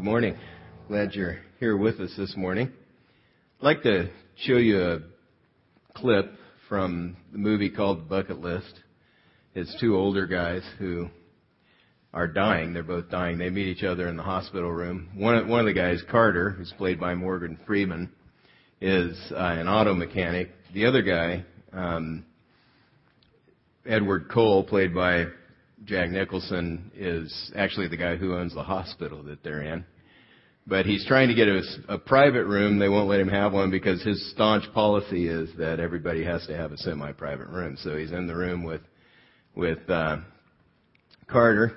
Good morning. Glad you're here with us this morning. I'd like to show you a clip from the movie called Bucket List. It's two older guys who are dying. They're both dying. They meet each other in the hospital room. One, one of the guys, Carter, who's played by Morgan Freeman, is uh, an auto mechanic. The other guy, um, Edward Cole, played by Jack Nicholson, is actually the guy who owns the hospital that they're in. But he's trying to get a, a private room. They won't let him have one because his staunch policy is that everybody has to have a semi-private room. So he's in the room with with uh, Carter,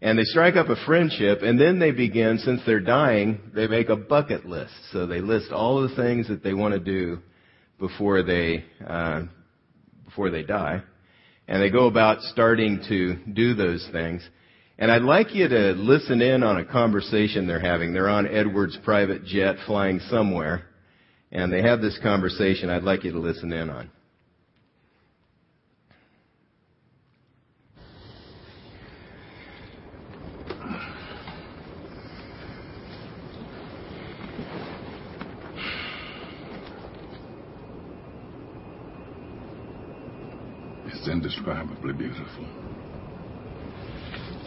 and they strike up a friendship. And then they begin, since they're dying, they make a bucket list. So they list all the things that they want to do before they uh, before they die and they go about starting to do those things. And I'd like you to listen in on a conversation they're having. They're on Edward's private jet flying somewhere, and they have this conversation I'd like you to listen in on. It's indescribably beautiful.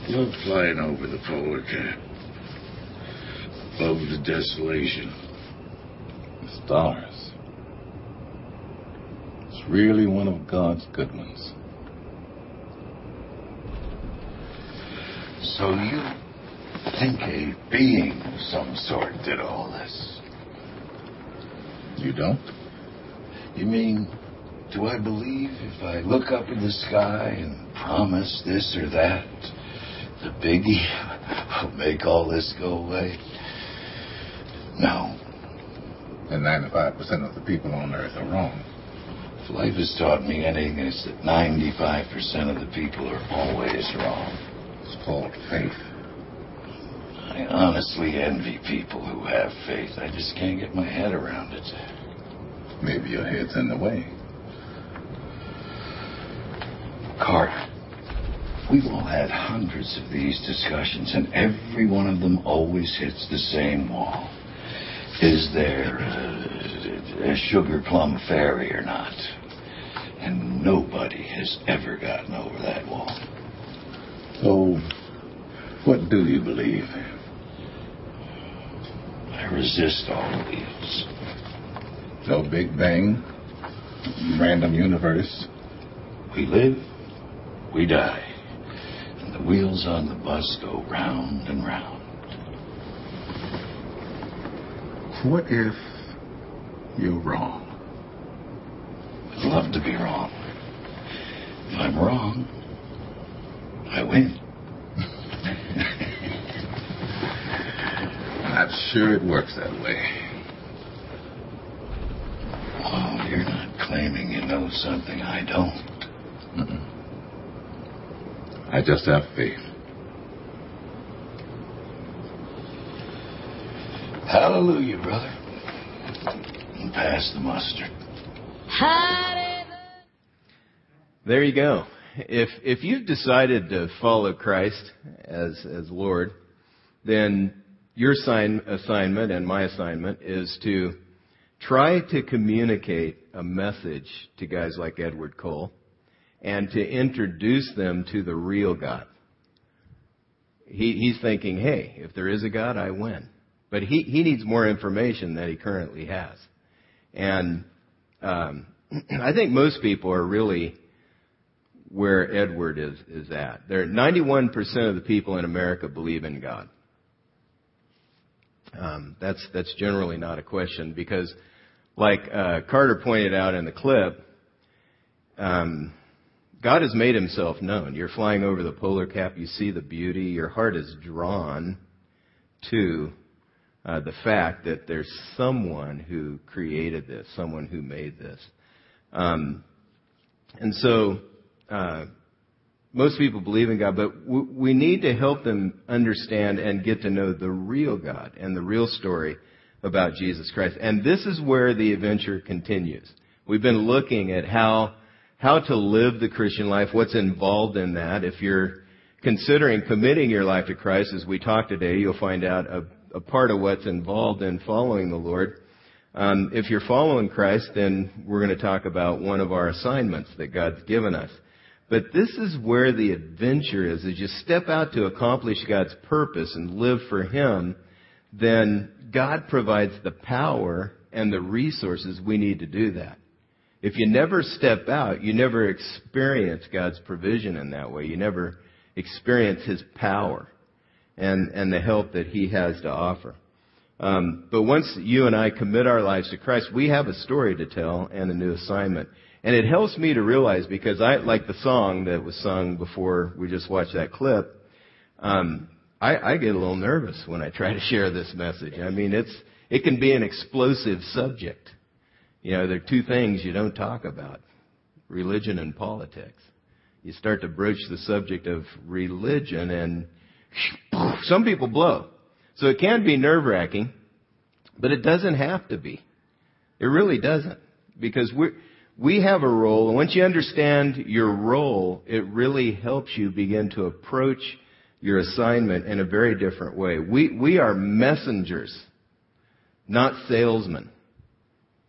Love flying over the polar cap. Over the desolation. The stars. It's really one of God's good ones. So you think a being of some sort did all this? You don't? You mean do I believe if I look up in the sky and promise this or that, the biggie will make all this go away? No. And 95% of the people on Earth are wrong. If life has taught me anything, it's that 95% of the people are always wrong. It's called faith. I honestly envy people who have faith. I just can't get my head around it. Maybe your head's in the way. Carter, we've all had hundreds of these discussions, and every one of them always hits the same wall. Is there a, a sugar plum fairy or not? And nobody has ever gotten over that wall. So, what do you believe? I resist all of these. No Big Bang? Random universe? We live, we die, the wheels on the bus go round and round. What if you're wrong? I'd love to be wrong. If I'm wrong, I win. Not sure it works that way. Oh, you're not claiming you know something I don't. Mm-mm. I just have faith. Hallelujah, brother. And pass the mustard. There you go. If if you've decided to follow Christ as as Lord, then your sign, assignment and my assignment is to try to communicate a message to guys like Edward Cole and to introduce them to the real God. He, he's thinking, hey, if there is a God, I win. But he, he needs more information than he currently has. And um, I think most people are really where Edward is, is at. There, 91% of the people in America believe in God. Um, that's that's generally not a question because, like uh, Carter pointed out in the clip, um, God has made Himself known. You're flying over the polar cap, you see the beauty, your heart is drawn to uh, the fact that there's someone who created this, someone who made this, um, and so. Uh, most people believe in God, but we need to help them understand and get to know the real God and the real story about Jesus Christ. And this is where the adventure continues. We've been looking at how how to live the Christian life, what's involved in that. If you're considering committing your life to Christ, as we talk today, you'll find out a, a part of what's involved in following the Lord. Um, if you're following Christ, then we're going to talk about one of our assignments that God's given us. But this is where the adventure is. As you step out to accomplish God's purpose and live for Him, then God provides the power and the resources we need to do that. If you never step out, you never experience God's provision in that way. You never experience His power and, and the help that He has to offer. Um, but once you and I commit our lives to Christ, we have a story to tell and a new assignment. And it helps me to realize because I like the song that was sung before we just watched that clip. Um, I, I get a little nervous when I try to share this message. I mean, it's it can be an explosive subject. You know, there are two things you don't talk about: religion and politics. You start to broach the subject of religion, and some people blow. So it can be nerve wracking, but it doesn't have to be. It really doesn't. Because we we have a role, and once you understand your role, it really helps you begin to approach your assignment in a very different way. We, we are messengers, not salesmen.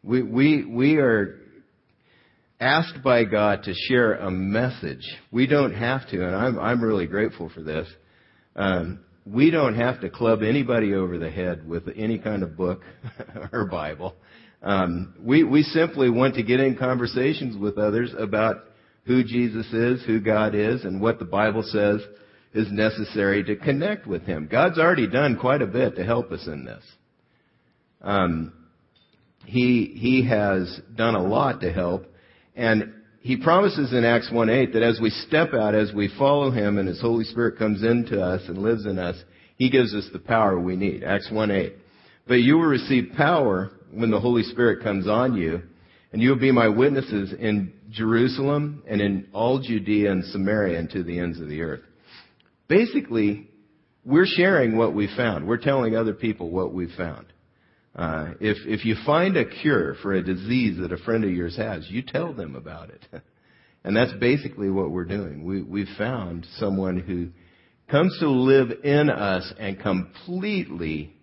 We, we, we are asked by God to share a message. We don't have to, and I'm, I'm really grateful for this. Um, we don't have to club anybody over the head with any kind of book or Bible. Um, we we simply want to get in conversations with others about who Jesus is, who God is, and what the Bible says is necessary to connect with Him. God's already done quite a bit to help us in this. Um, he He has done a lot to help, and he promises in Acts 1:8 that as we step out, as we follow him and his Holy Spirit comes into us and lives in us, he gives us the power we need. Acts 1:8. But you will receive power when the Holy Spirit comes on you, and you will be my witnesses in Jerusalem and in all Judea and Samaria and to the ends of the earth. Basically, we're sharing what we found. We're telling other people what we've found. Uh, if if you find a cure for a disease that a friend of yours has, you tell them about it, and that's basically what we're doing. We we've found someone who comes to live in us and completely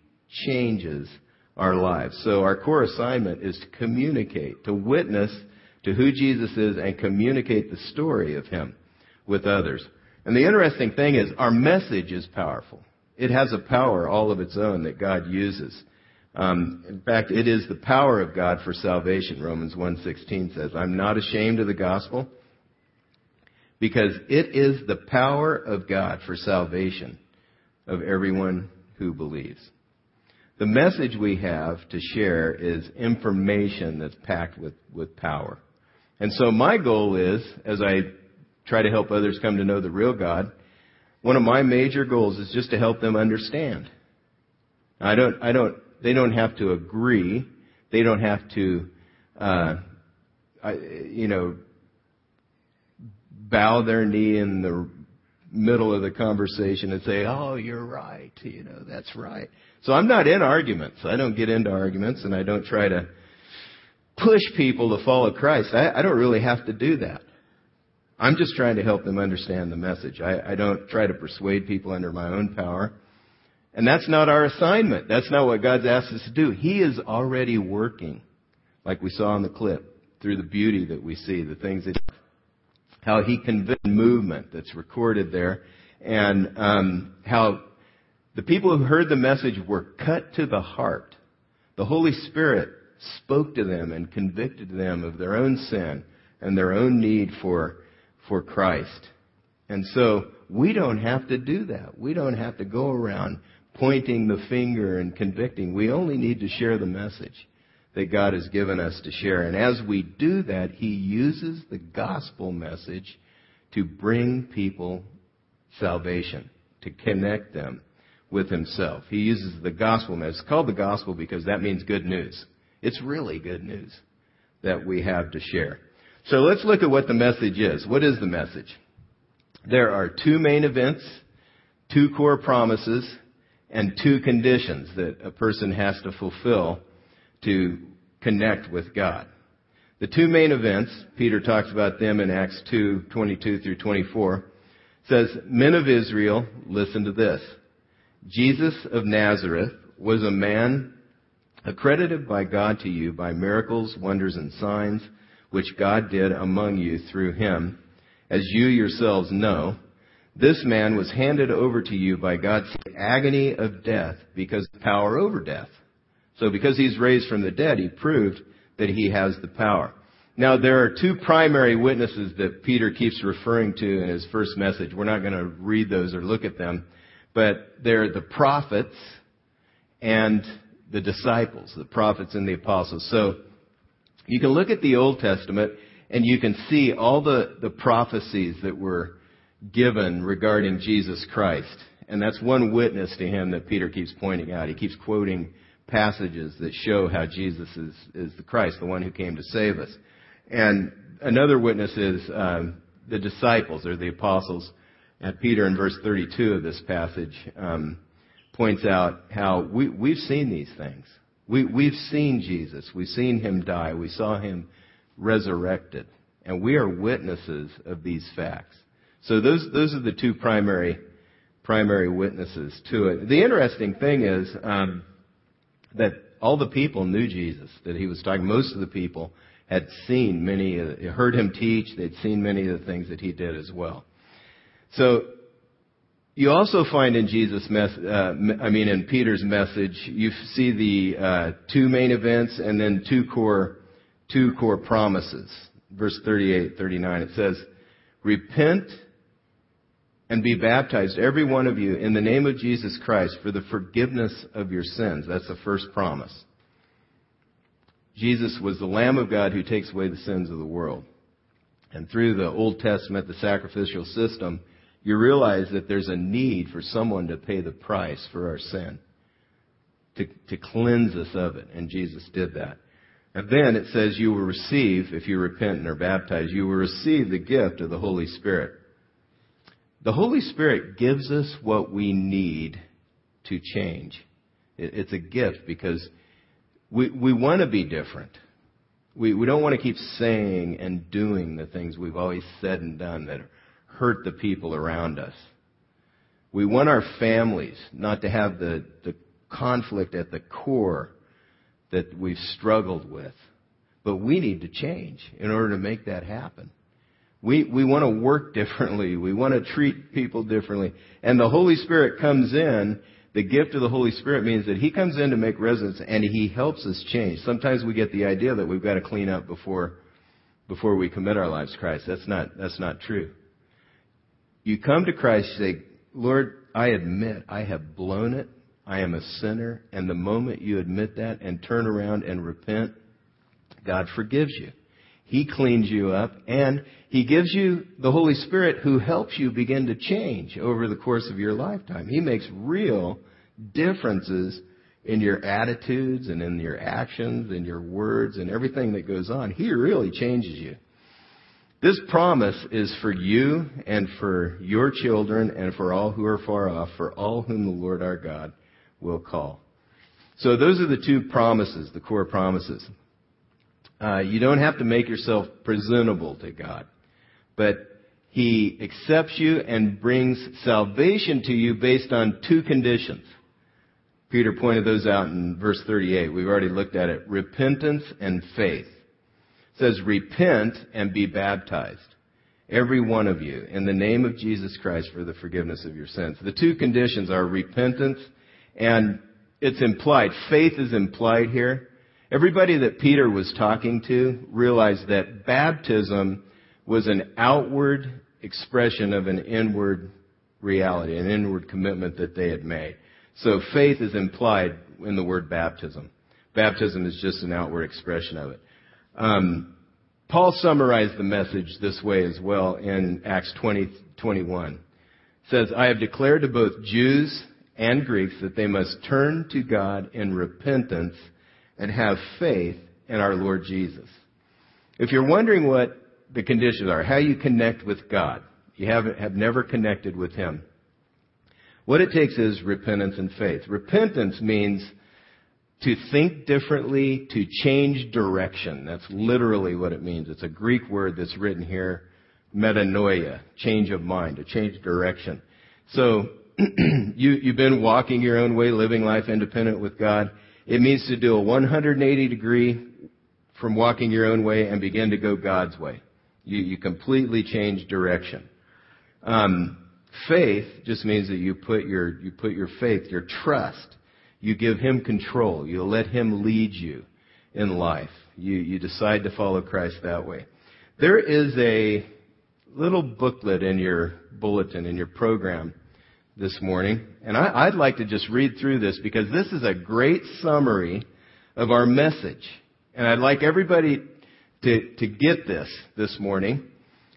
changes our lives. So our core assignment is to communicate, to witness to who Jesus is and communicate the story of Him with others. And the interesting thing is our message is powerful. It has a power all of its own that God uses. Um, in fact, it is the power of God for salvation. Romans 1:16 says, "I'm not ashamed of the gospel because it is the power of God for salvation of everyone who believes." The message we have to share is information that's packed with, with power. And so my goal is, as I try to help others come to know the real God, one of my major goals is just to help them understand. I don't, I don't they don't have to agree. They don't have to, uh, you know, bow their knee in the middle of the conversation and say, "Oh, you're right. You know, that's right." So I'm not in arguments. I don't get into arguments, and I don't try to push people to follow Christ. I, I don't really have to do that. I'm just trying to help them understand the message. I, I don't try to persuade people under my own power. And that's not our assignment. That's not what God's asked us to do. He is already working, like we saw in the clip, through the beauty that we see, the things that, how He conveyed movement that's recorded there, and um, how the people who heard the message were cut to the heart. The Holy Spirit spoke to them and convicted them of their own sin and their own need for, for Christ. And so we don't have to do that. We don't have to go around pointing the finger and convicting. We only need to share the message that God has given us to share. And as we do that, He uses the gospel message to bring people salvation, to connect them with Himself. He uses the gospel message. It's called the gospel because that means good news. It's really good news that we have to share. So let's look at what the message is. What is the message? There are two main events, two core promises, and two conditions that a person has to fulfill to connect with God. The two main events, Peter talks about them in Acts 2, 22 through 24. says, Men of Israel, listen to this. Jesus of Nazareth was a man accredited by God to you by miracles, wonders, and signs, which God did among you through him, as you yourselves know. This man was handed over to you by God's agony of death because of power over death. So because he's raised from the dead, he proved that he has the power. Now there are two primary witnesses that Peter keeps referring to in his first message. We're not going to read those or look at them, but they're the prophets and the disciples, the prophets and the apostles. So you can look at the Old Testament and you can see all the, the prophecies that were given regarding Jesus Christ. And that's one witness to him that Peter keeps pointing out. He keeps quoting passages that show how Jesus is, is the Christ, the one who came to save us. And another witness is um, the disciples or the apostles. And Peter in verse 32 of this passage um, points out how we, we've seen these things. We, we've seen Jesus. We've seen him die. We saw him resurrected. And we are witnesses of these facts. So those, those are the two primary, primary witnesses to it. The interesting thing is um, that all the people knew Jesus, that he was talking. Most of the people had seen many, heard him teach. They'd seen many of the things that he did as well. So you also find in Jesus' mess, uh, I mean in Peter's message, you see the uh, two main events and then two core, two core promises. Verse 38, 39, it says, "Repent and be baptized, every one of you, in the name of Jesus Christ for the forgiveness of your sins." That's the first promise. Jesus was the Lamb of God who takes away the sins of the world. And through the Old Testament, the sacrificial system, you realize that there's a need for someone to pay the price for our sin, to, to cleanse us of it. And Jesus did that. And then it says you will receive, if you repent and are baptized, you will receive the gift of the Holy Spirit. The Holy Spirit gives us what we need to change. It's a gift because we, we want to be different. We, we don't want to keep saying and doing the things we've always said and done that hurt the people around us. We want our families not to have the, the conflict at the core that we've struggled with. But we need to change in order to make that happen. We, we want to work differently. We want to treat people differently. And the Holy Spirit comes in. The gift of the Holy Spirit means that He comes in to make residence and He helps us change. Sometimes we get the idea that we've got to clean up before, before we commit our lives to Christ. That's not, that's not true. You come to Christ, you say, Lord, I admit I have blown it. I am a sinner. And the moment you admit that and turn around and repent, God forgives you. He cleans you up and He gives you the Holy Spirit who helps you begin to change over the course of your lifetime. He makes real differences in your attitudes and in your actions and your words and everything that goes on. He really changes you. This promise is for you and for your children and for all who are far off, for all whom the Lord our God will call. So those are the two promises, the core promises. Uh, you don't have to make yourself presentable to God, but He accepts you and brings salvation to you based on two conditions. Peter pointed those out in verse 38. We've already looked at it. Repentance and faith It says, repent and be baptized. Every one of you in the name of Jesus Christ for the forgiveness of your sins. The two conditions are repentance and it's implied. Faith is implied here. Everybody that Peter was talking to realized that baptism was an outward expression of an inward reality, an inward commitment that they had made. So faith is implied in the word baptism. Baptism is just an outward expression of it. Um, Paul summarized the message this way as well in Acts 20, 21. It says, I have declared to both Jews and Greeks that they must turn to God in repentance and have faith in our Lord Jesus. If you're wondering what the conditions are, how you connect with God, you have, have never connected with Him. What it takes is repentance and faith. Repentance means to think differently, to change direction. That's literally what it means. It's a Greek word that's written here metanoia, change of mind, a change of direction. So you, you've been walking your own way, living life independent with God. It means to do a 180 degree from walking your own way and begin to go God's way. You, you completely change direction. Um, faith just means that you put your you put your faith, your trust. You give Him control. You let Him lead you in life. You you decide to follow Christ that way. There is a little booklet in your bulletin in your program this morning, and I, I'd like to just read through this because this is a great summary of our message. And I'd like everybody to, to get this this morning,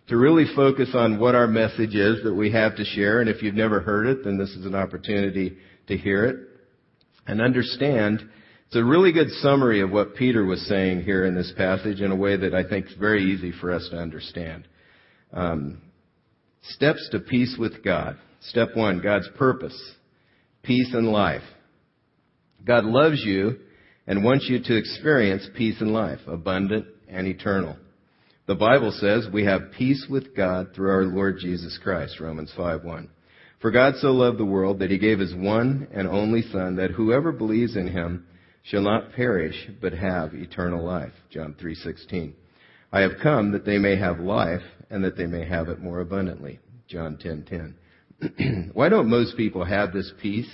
to really focus on what our message is that we have to share. And if you've never heard it, then this is an opportunity to hear it and understand. It's a really good summary of what Peter was saying here in this passage in a way that I think is very easy for us to understand. Um, steps to peace with God. Step one, God's purpose, peace and life. God loves you and wants you to experience peace and life, abundant and eternal. The Bible says we have peace with God through our Lord Jesus Christ, Romans 5:1. For God so loved the world that he gave his one and only son that whoever believes in him shall not perish but have eternal life, John 3:16. I have come that they may have life and that they may have it more abundantly, John 10:10. Why don't most people have this peace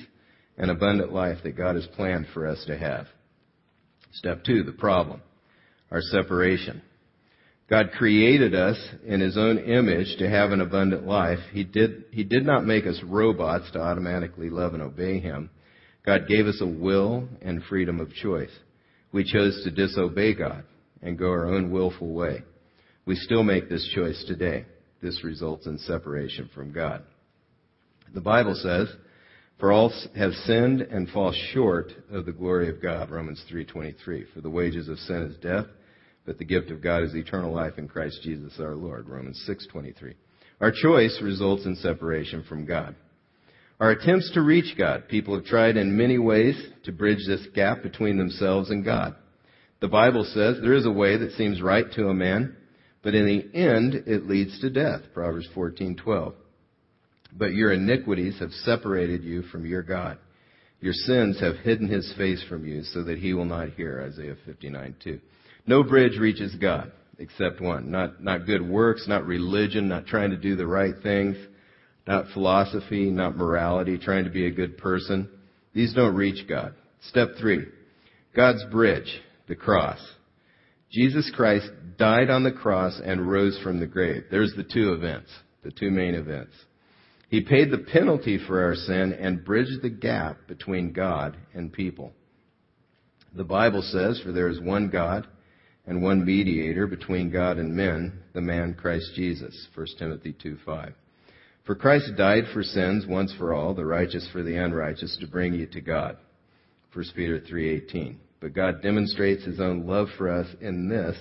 and abundant life that God has planned for us to have? Step 2, the problem, our separation. God created us in His own image to have an abundant life. He did, He did not make us robots to automatically love and obey Him. God gave us a will and freedom of choice. We chose to disobey God and go our own willful way. We still make this choice today. This results in separation from God. The Bible says, for all have sinned and fall short of the glory of God, Romans 3:23. For the wages of sin is death, but the gift of God is eternal life in Christ Jesus our Lord. Romans 6:23. Our choice results in separation from God. Our attempts to reach God, people have tried in many ways to bridge this gap between themselves and God. The Bible says there is a way that seems right to a man, but in the end it leads to death. Proverbs 14:12. But your iniquities have separated you from your God. Your sins have hidden his face from you so that he will not hear. Isaiah 59:2. No bridge reaches God except one. Not, not good works, not religion, not trying to do the right things, not philosophy, not morality, trying to be a good person. These don't reach God. Step three. God's bridge, the cross. Jesus Christ died on the cross and rose from the grave. There's the two events, the two main events. He paid the penalty for our sin and bridged the gap between God and people. The Bible says, for there is one God and one mediator between God and men, the man Christ Jesus. 1 Timothy 2:5. For Christ died for sins once for all, the righteous for the unrighteous, to bring you to God. 1 Peter 3:18. But God demonstrates his own love for us in this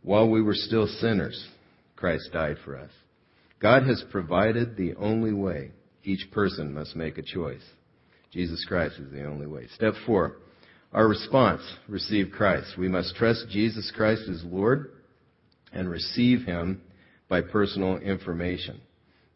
while we were still sinners, Christ died for us. God has provided the only way. Each person must make a choice. Jesus Christ is the only way. Step 4. Our response, receive Christ. We must trust Jesus Christ as Lord and receive Him by personal information.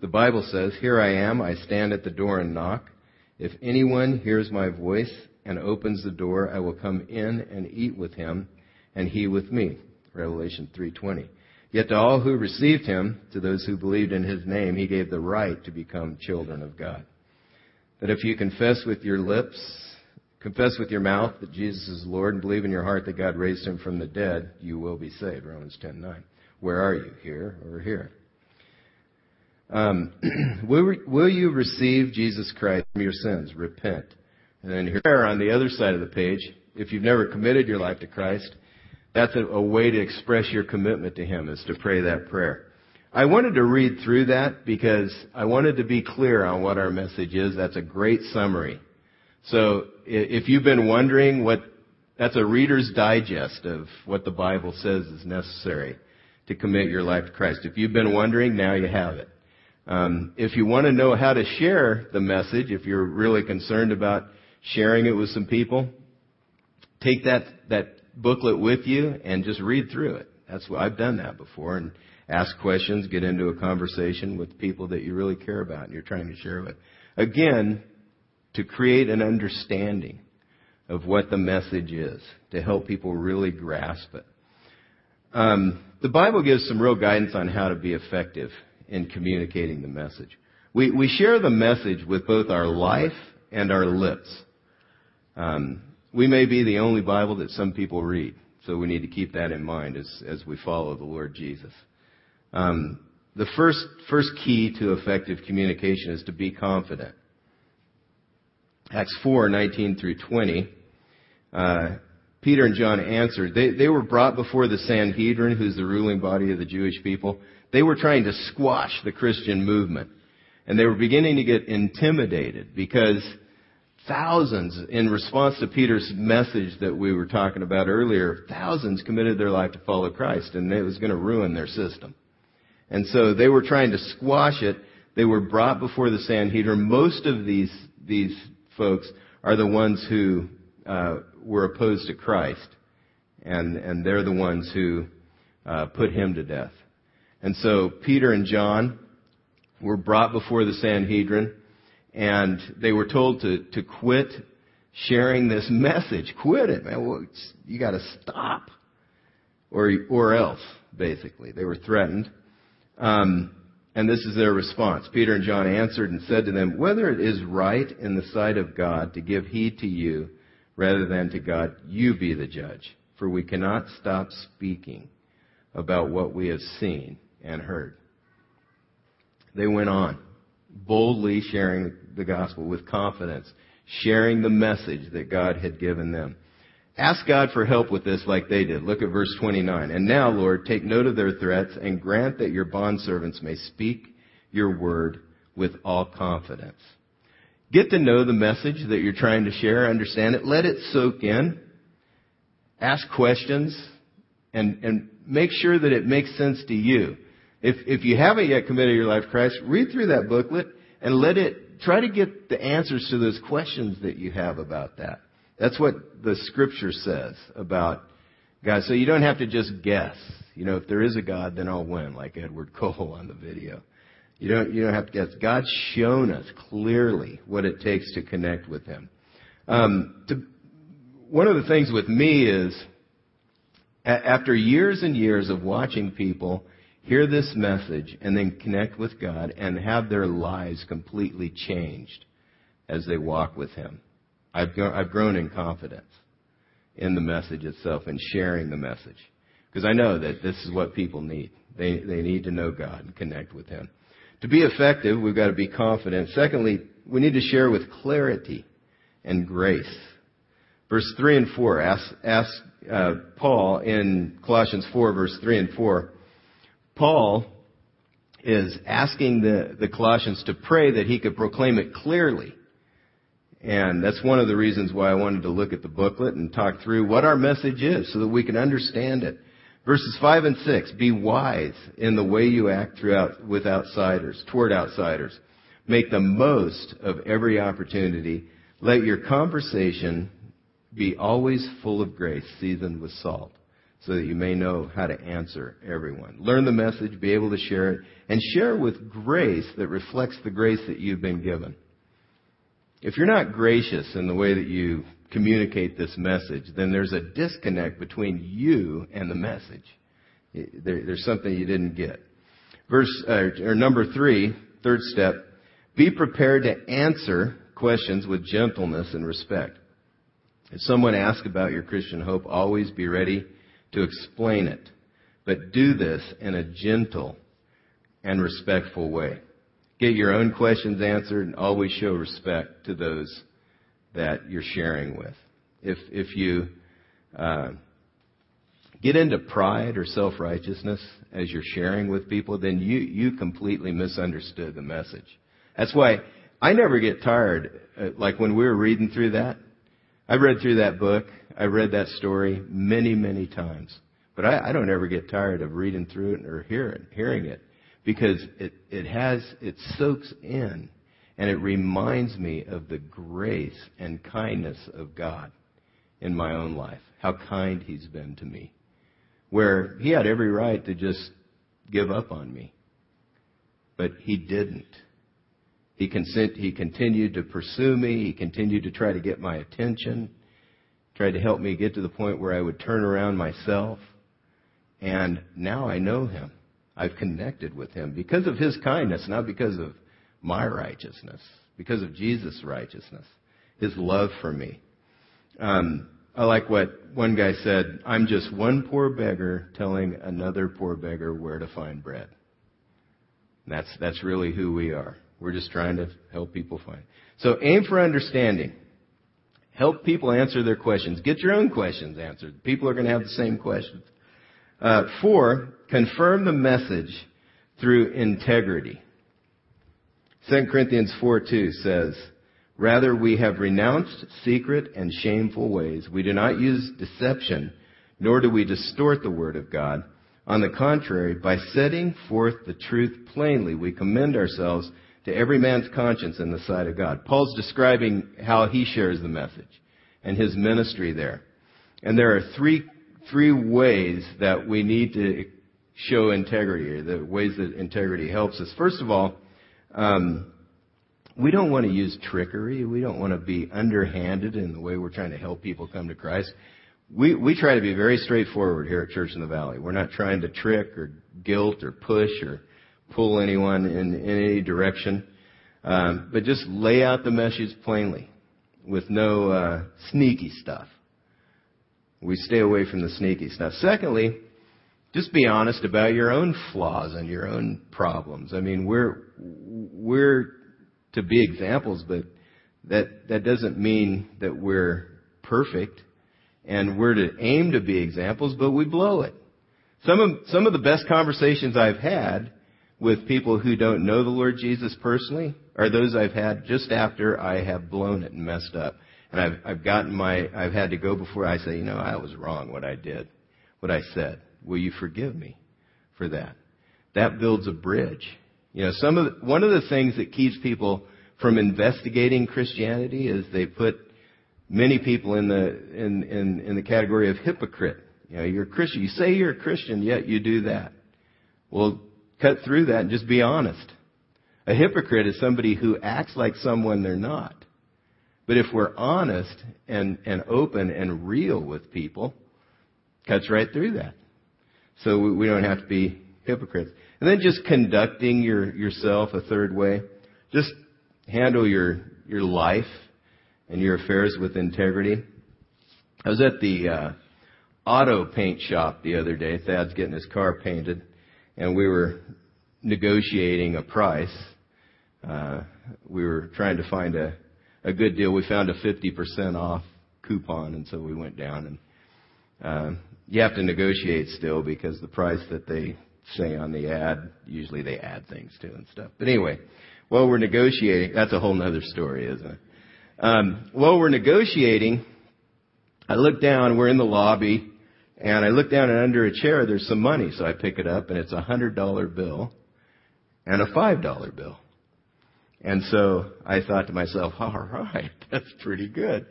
The Bible says, Here I am, I stand at the door and knock. If anyone hears my voice and opens the door, I will come in and eat with him and he with me. Revelation 3:20. Yet to all who received him, to those who believed in his name, he gave the right to become children of God. That if you confess with your lips Confess with your mouth that Jesus is Lord and believe in your heart that God raised him from the dead, you will be saved. Romans 10:9. Where are you? Here or here? Um, will, will you receive Jesus Christ from your sins? Repent. And then here on the other side of the page, if you've never committed your life to Christ, that's a, a way to express your commitment to Him is to pray that prayer. I wanted to read through that because I wanted to be clear on what our message is. That's a great summary. So if you've been wondering what, that's a reader's digest of what the Bible says is necessary to commit your life to Christ. If you've been wondering, now you have it. Um, if you want to know how to share the message, if you're really concerned about sharing it with some people, take that that booklet with you and just read through it. That's what I've done that before, and Ask questions, get into a conversation with people that you really care about and you're trying to share with. Again, to create an understanding of what the message is, to help people really grasp it. Um, the Bible gives some real guidance on how to be effective in communicating the message. We, we share the message with both our life and our lips. Um, we may be the only Bible that some people read, so we need to keep that in mind as, as we follow the Lord Jesus. Um, the first, first key to effective communication is to be confident. Acts 4, 19 through 20. Uh, Peter and John answered. They, they were brought before the Sanhedrin, who's the ruling body of the Jewish people. They were trying to squash the Christian movement. And they were beginning to get intimidated because thousands, in response to Peter's message that we were talking about earlier, thousands committed their life to follow Christ and it was going to ruin their system. And so they were trying to squash it. They were brought before the Sanhedrin. Most of these, these folks are the ones who uh, were opposed to Christ, and and they're the ones who uh, put him to death. And so Peter and John were brought before the Sanhedrin, and they were told to to quit sharing this message. Quit it, man. Well, you got to stop, or or else. Basically, they were threatened. Um, and this is their response. Peter and John answered and said to them, Whether it is right in the sight of God to give heed to you rather than to God, you be the judge. For we cannot stop speaking about what we have seen and heard. They went on, boldly sharing the gospel with confidence, sharing the message that God had given them. Ask God for help with this like they did. Look at verse 29. And now, Lord, take note of their threats and grant that your bondservants may speak your word with all confidence. Get to know the message that you're trying to share, understand it, let it soak in, ask questions, and, and make sure that it makes sense to you. If, if you haven't yet committed your life to Christ, read through that booklet and let it, try to get the answers to those questions that you have about that. That's what the scripture says about God. So you don't have to just guess. You know, if there is a God, then I'll win, like Edward Cole on the video. You don't, you don't have to guess. God's shown us clearly what it takes to connect with Him. Um, to, one of the things with me is, a- after years and years of watching people hear this message and then connect with God and have their lives completely changed as they walk with Him. I've, I've grown in confidence in the message itself and sharing the message. Because I know that this is what people need. They, they need to know God and connect with Him. To be effective, we've got to be confident. Secondly, we need to share with clarity and grace. Verse 3 and 4 ask, ask uh, Paul in Colossians 4, verse 3 and 4. Paul is asking the, the Colossians to pray that he could proclaim it clearly and that's one of the reasons why I wanted to look at the booklet and talk through what our message is so that we can understand it. Verses 5 and 6, be wise in the way you act throughout, with outsiders, toward outsiders. Make the most of every opportunity. Let your conversation be always full of grace, seasoned with salt, so that you may know how to answer everyone. Learn the message, be able to share it, and share with grace that reflects the grace that you've been given. If you're not gracious in the way that you communicate this message, then there's a disconnect between you and the message. There, there's something you didn't get. Verse uh, or number three, third step: be prepared to answer questions with gentleness and respect. If someone asks about your Christian hope, always be ready to explain it, but do this in a gentle and respectful way. Get your own questions answered and always show respect to those that you're sharing with. If, if you uh, get into pride or self-righteousness as you're sharing with people, then you, you completely misunderstood the message. That's why I never get tired. Uh, like when we were reading through that, I read through that book. I've read that story many, many times. But I, I don't ever get tired of reading through it or hearing, hearing it because it, it has, it soaks in and it reminds me of the grace and kindness of God in my own life. How kind He's been to me. Where He had every right to just give up on me. But he didn't. He, consent, he continued to pursue me. He continued to try to get my attention, tried to help me get to the point where I would turn around myself. And now I know him. I've connected with him because of his kindness, not because of my righteousness, because of Jesus' righteousness, his love for me. Um, I like what one guy said I'm just one poor beggar telling another poor beggar where to find bread. That's, that's really who we are. We're just trying to help people find. So aim for understanding. Help people answer their questions. Get your own questions answered. People are going to have the same questions. Uh, four, confirm the message through integrity. 2 Corinthians 4 2 says, Rather, we have renounced secret and shameful ways. We do not use deception, nor do we distort the word of God. On the contrary, by setting forth the truth plainly, we commend ourselves to every man's conscience in the sight of God. Paul's describing how he shares the message and his ministry there. And there are three, three ways that we need to show integrity, the ways that integrity helps us. First of all, um, we don't want to use trickery. We don't want to be underhanded in the way we're trying to help people come to Christ. We, we try to be very straightforward here at Church in the Valley. We're not trying to trick or guilt or push or pull anyone in, in any direction. Um, but just lay out the message plainly with no uh, sneaky stuff. We stay away from the sneaky stuff. Secondly, just be honest about your own flaws and your own problems. I mean, we're we're to be examples, but that that doesn't mean that we're perfect. And we're to aim to be examples, but we blow it. Some of some of the best conversations I've had with people who don't know the Lord Jesus personally are those I've had just after I have blown it and messed up. And I've, I've gotten my, I've had to go before I say, you know, I was wrong what I did, what I said. Will you forgive me for that? That builds a bridge. You know, some of the, one of the things that keeps people from investigating Christianity is they put many people in the in, in, in the category of hypocrite. You know, you're a Christian. You say you're a Christian, yet you do that. Well, cut through that and just be honest. A hypocrite is somebody who acts like someone they're not. But if we're honest and, and open and real with people, cuts right through that. So we, we don't have to be hypocrites. And then just conducting your, yourself a third way. Just handle your, your life and your affairs with integrity. I was at the uh, auto paint shop the other day. Thad's getting his car painted, and we were negotiating a price. Uh, we were trying to find a, a good deal. We found a 50% off coupon, and so we went down. And uh, you have to negotiate still because the price that they say on the ad, usually they add things to and stuff. But anyway, while we're negotiating, that's a whole other story, isn't it? Um, while we're negotiating, I look down, we're in the lobby, and I look down and under a chair there's some money, so I pick it up and it's a hundred dollar bill and a five dollar bill. And so I thought to myself, all right, that's pretty good.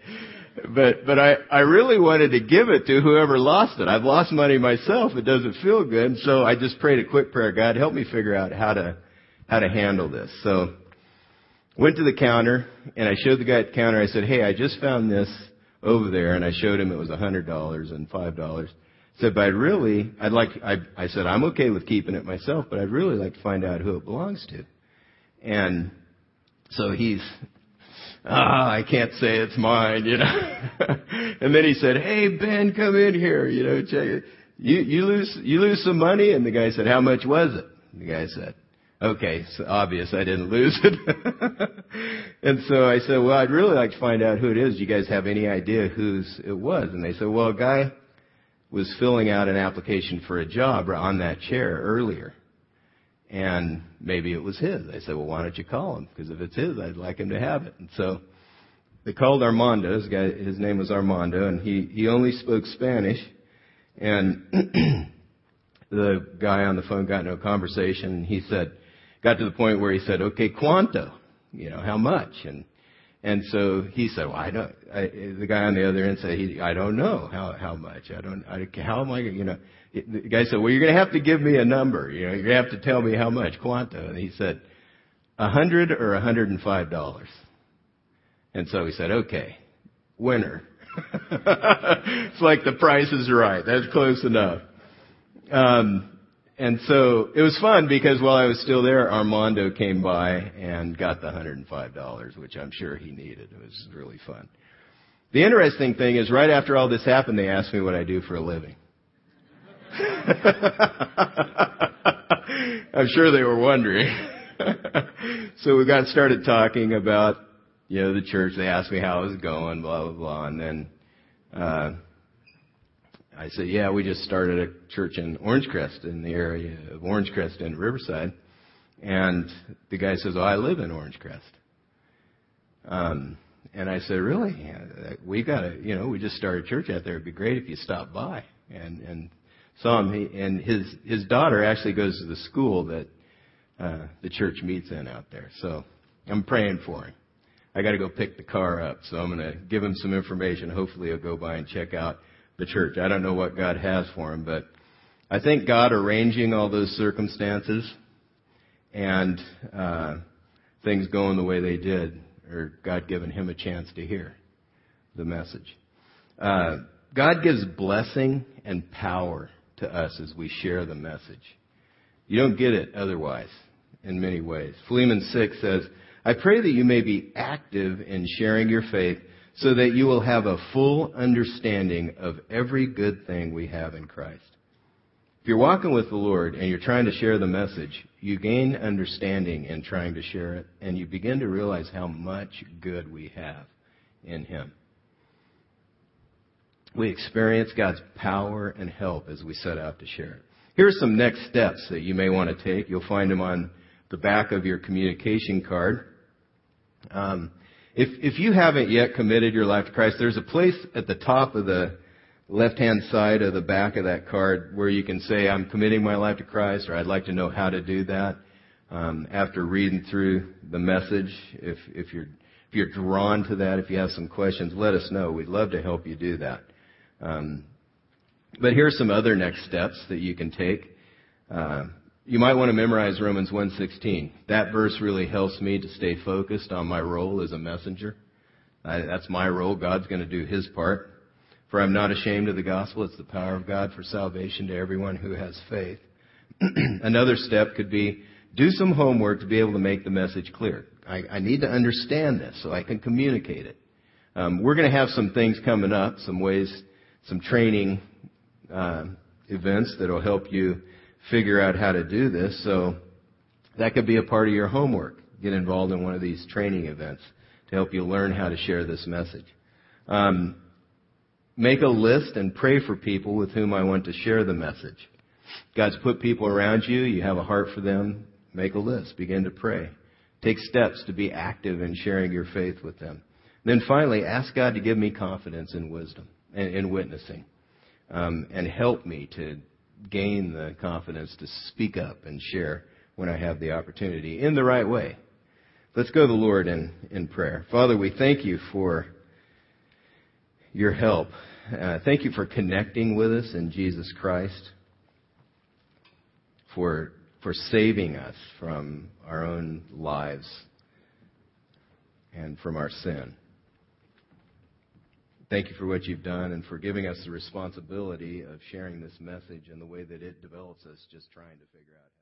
But, but I, I really wanted to give it to whoever lost it. I've lost money myself. It doesn't feel good. So I just prayed a quick prayer. God, help me figure out how to, how to handle this. So went to the counter and I showed the guy at the counter. I said, Hey, I just found this over there. And I showed him it was a hundred dollars and five dollars. Said, but I'd really, I'd like, I, I said, I'm okay with keeping it myself, but I'd really like to find out who it belongs to. And so he's, ah, I can't say it's mine, you know. and then he said, hey, Ben, come in here, you know, check it. You, you lose, you lose some money? And the guy said, how much was it? The guy said, okay, it's obvious I didn't lose it. and so I said, well, I'd really like to find out who it is. Do you guys have any idea whose it was? And they said, well, a guy was filling out an application for a job on that chair earlier. And maybe it was his. I said, well, why don't you call him? Because if it's his, I'd like him to have it. And so they called Armando. His, guy, his name was Armando, and he, he only spoke Spanish. And the guy on the phone got a conversation, he said, got to the point where he said, okay, cuánto? You know, how much? And, And so he said, "Well, I don't." I, the guy on the other end said, he, "I don't know how how much. I don't. I, how am I? You know." The guy said, "Well, you're going to have to give me a number. You know, you're going to have to tell me how much quanto." And he said, "A hundred or a hundred and five dollars." And so he said, "Okay, winner." it's like the price is right. That's close enough. Um, and so it was fun because while I was still there, Armando came by and got the $105, which I'm sure he needed. It was really fun. The interesting thing is right after all this happened, they asked me what I do for a living. I'm sure they were wondering. so we got started talking about, you know, the church. They asked me how it was going, blah, blah, blah. And then, uh, I said, yeah, we just started a church in Orangecrest in the area of Orangecrest and Riverside. And the guy says, oh, I live in Orangecrest. Um, and I said, really? We got to, you know, we just started a church out there. It'd be great if you stopped by and, and saw him. He, and his, his daughter actually goes to the school that, uh, the church meets in out there. So I'm praying for him. I got to go pick the car up. So I'm going to give him some information. Hopefully he'll go by and check out the church. I don't know what God has for him, but I think God arranging all those circumstances and uh, things going the way they did, or God giving him a chance to hear the message. Uh, God gives blessing and power to us as we share the message. You don't get it otherwise in many ways. Philemon 6 says, I pray that you may be active in sharing your faith so that you will have a full understanding of every good thing we have in Christ. If you're walking with the Lord and you're trying to share the message, you gain understanding in trying to share it, and you begin to realize how much good we have in Him. We experience God's power and help as we set out to share it. Here are some next steps that you may want to take. You'll find them on the back of your communication card. Um, if, if you haven't yet committed your life to Christ, there's a place at the top of the left-hand side of the back of that card where you can say, I'm committing my life to Christ, or I'd like to know how to do that. Um, after reading through the message, if, if you're if you're drawn to that, if you have some questions, let us know. We'd love to help you do that. Um, but here are some other next steps that you can take. Uh, you might want to memorize Romans 1:16. That verse really helps me to stay focused on my role as a messenger. I, that's my role. God's going to do His part. For I'm not ashamed of the gospel. It's the power of God for salvation to everyone who has faith. Another step could be do some homework to be able to make the message clear. I, I need to understand this so I can communicate it. Um, we're going to have some things coming up, some ways, some training uh, events that will help you figure out how to do this. So that could be a part of your homework. Get involved in one of these training events to help you learn how to share this message. Um, make a list and pray for people with whom I want to share the message. God's put people around you. You have a heart for them. Make a list. Begin to pray. Take steps to be active in sharing your faith with them. Then finally, ask God to give me confidence and wisdom and, in witnessing, um, and help me to gain the confidence to speak up and share when I have the opportunity in the right way. Let's go to the Lord in, in prayer. Father, we thank you for your help. Uh, thank you for connecting with us in Jesus Christ, for, for saving us from our own lives and from our sin. Thank you for what you've done and for giving us the responsibility of sharing this message and the way that it develops us, just trying to figure out.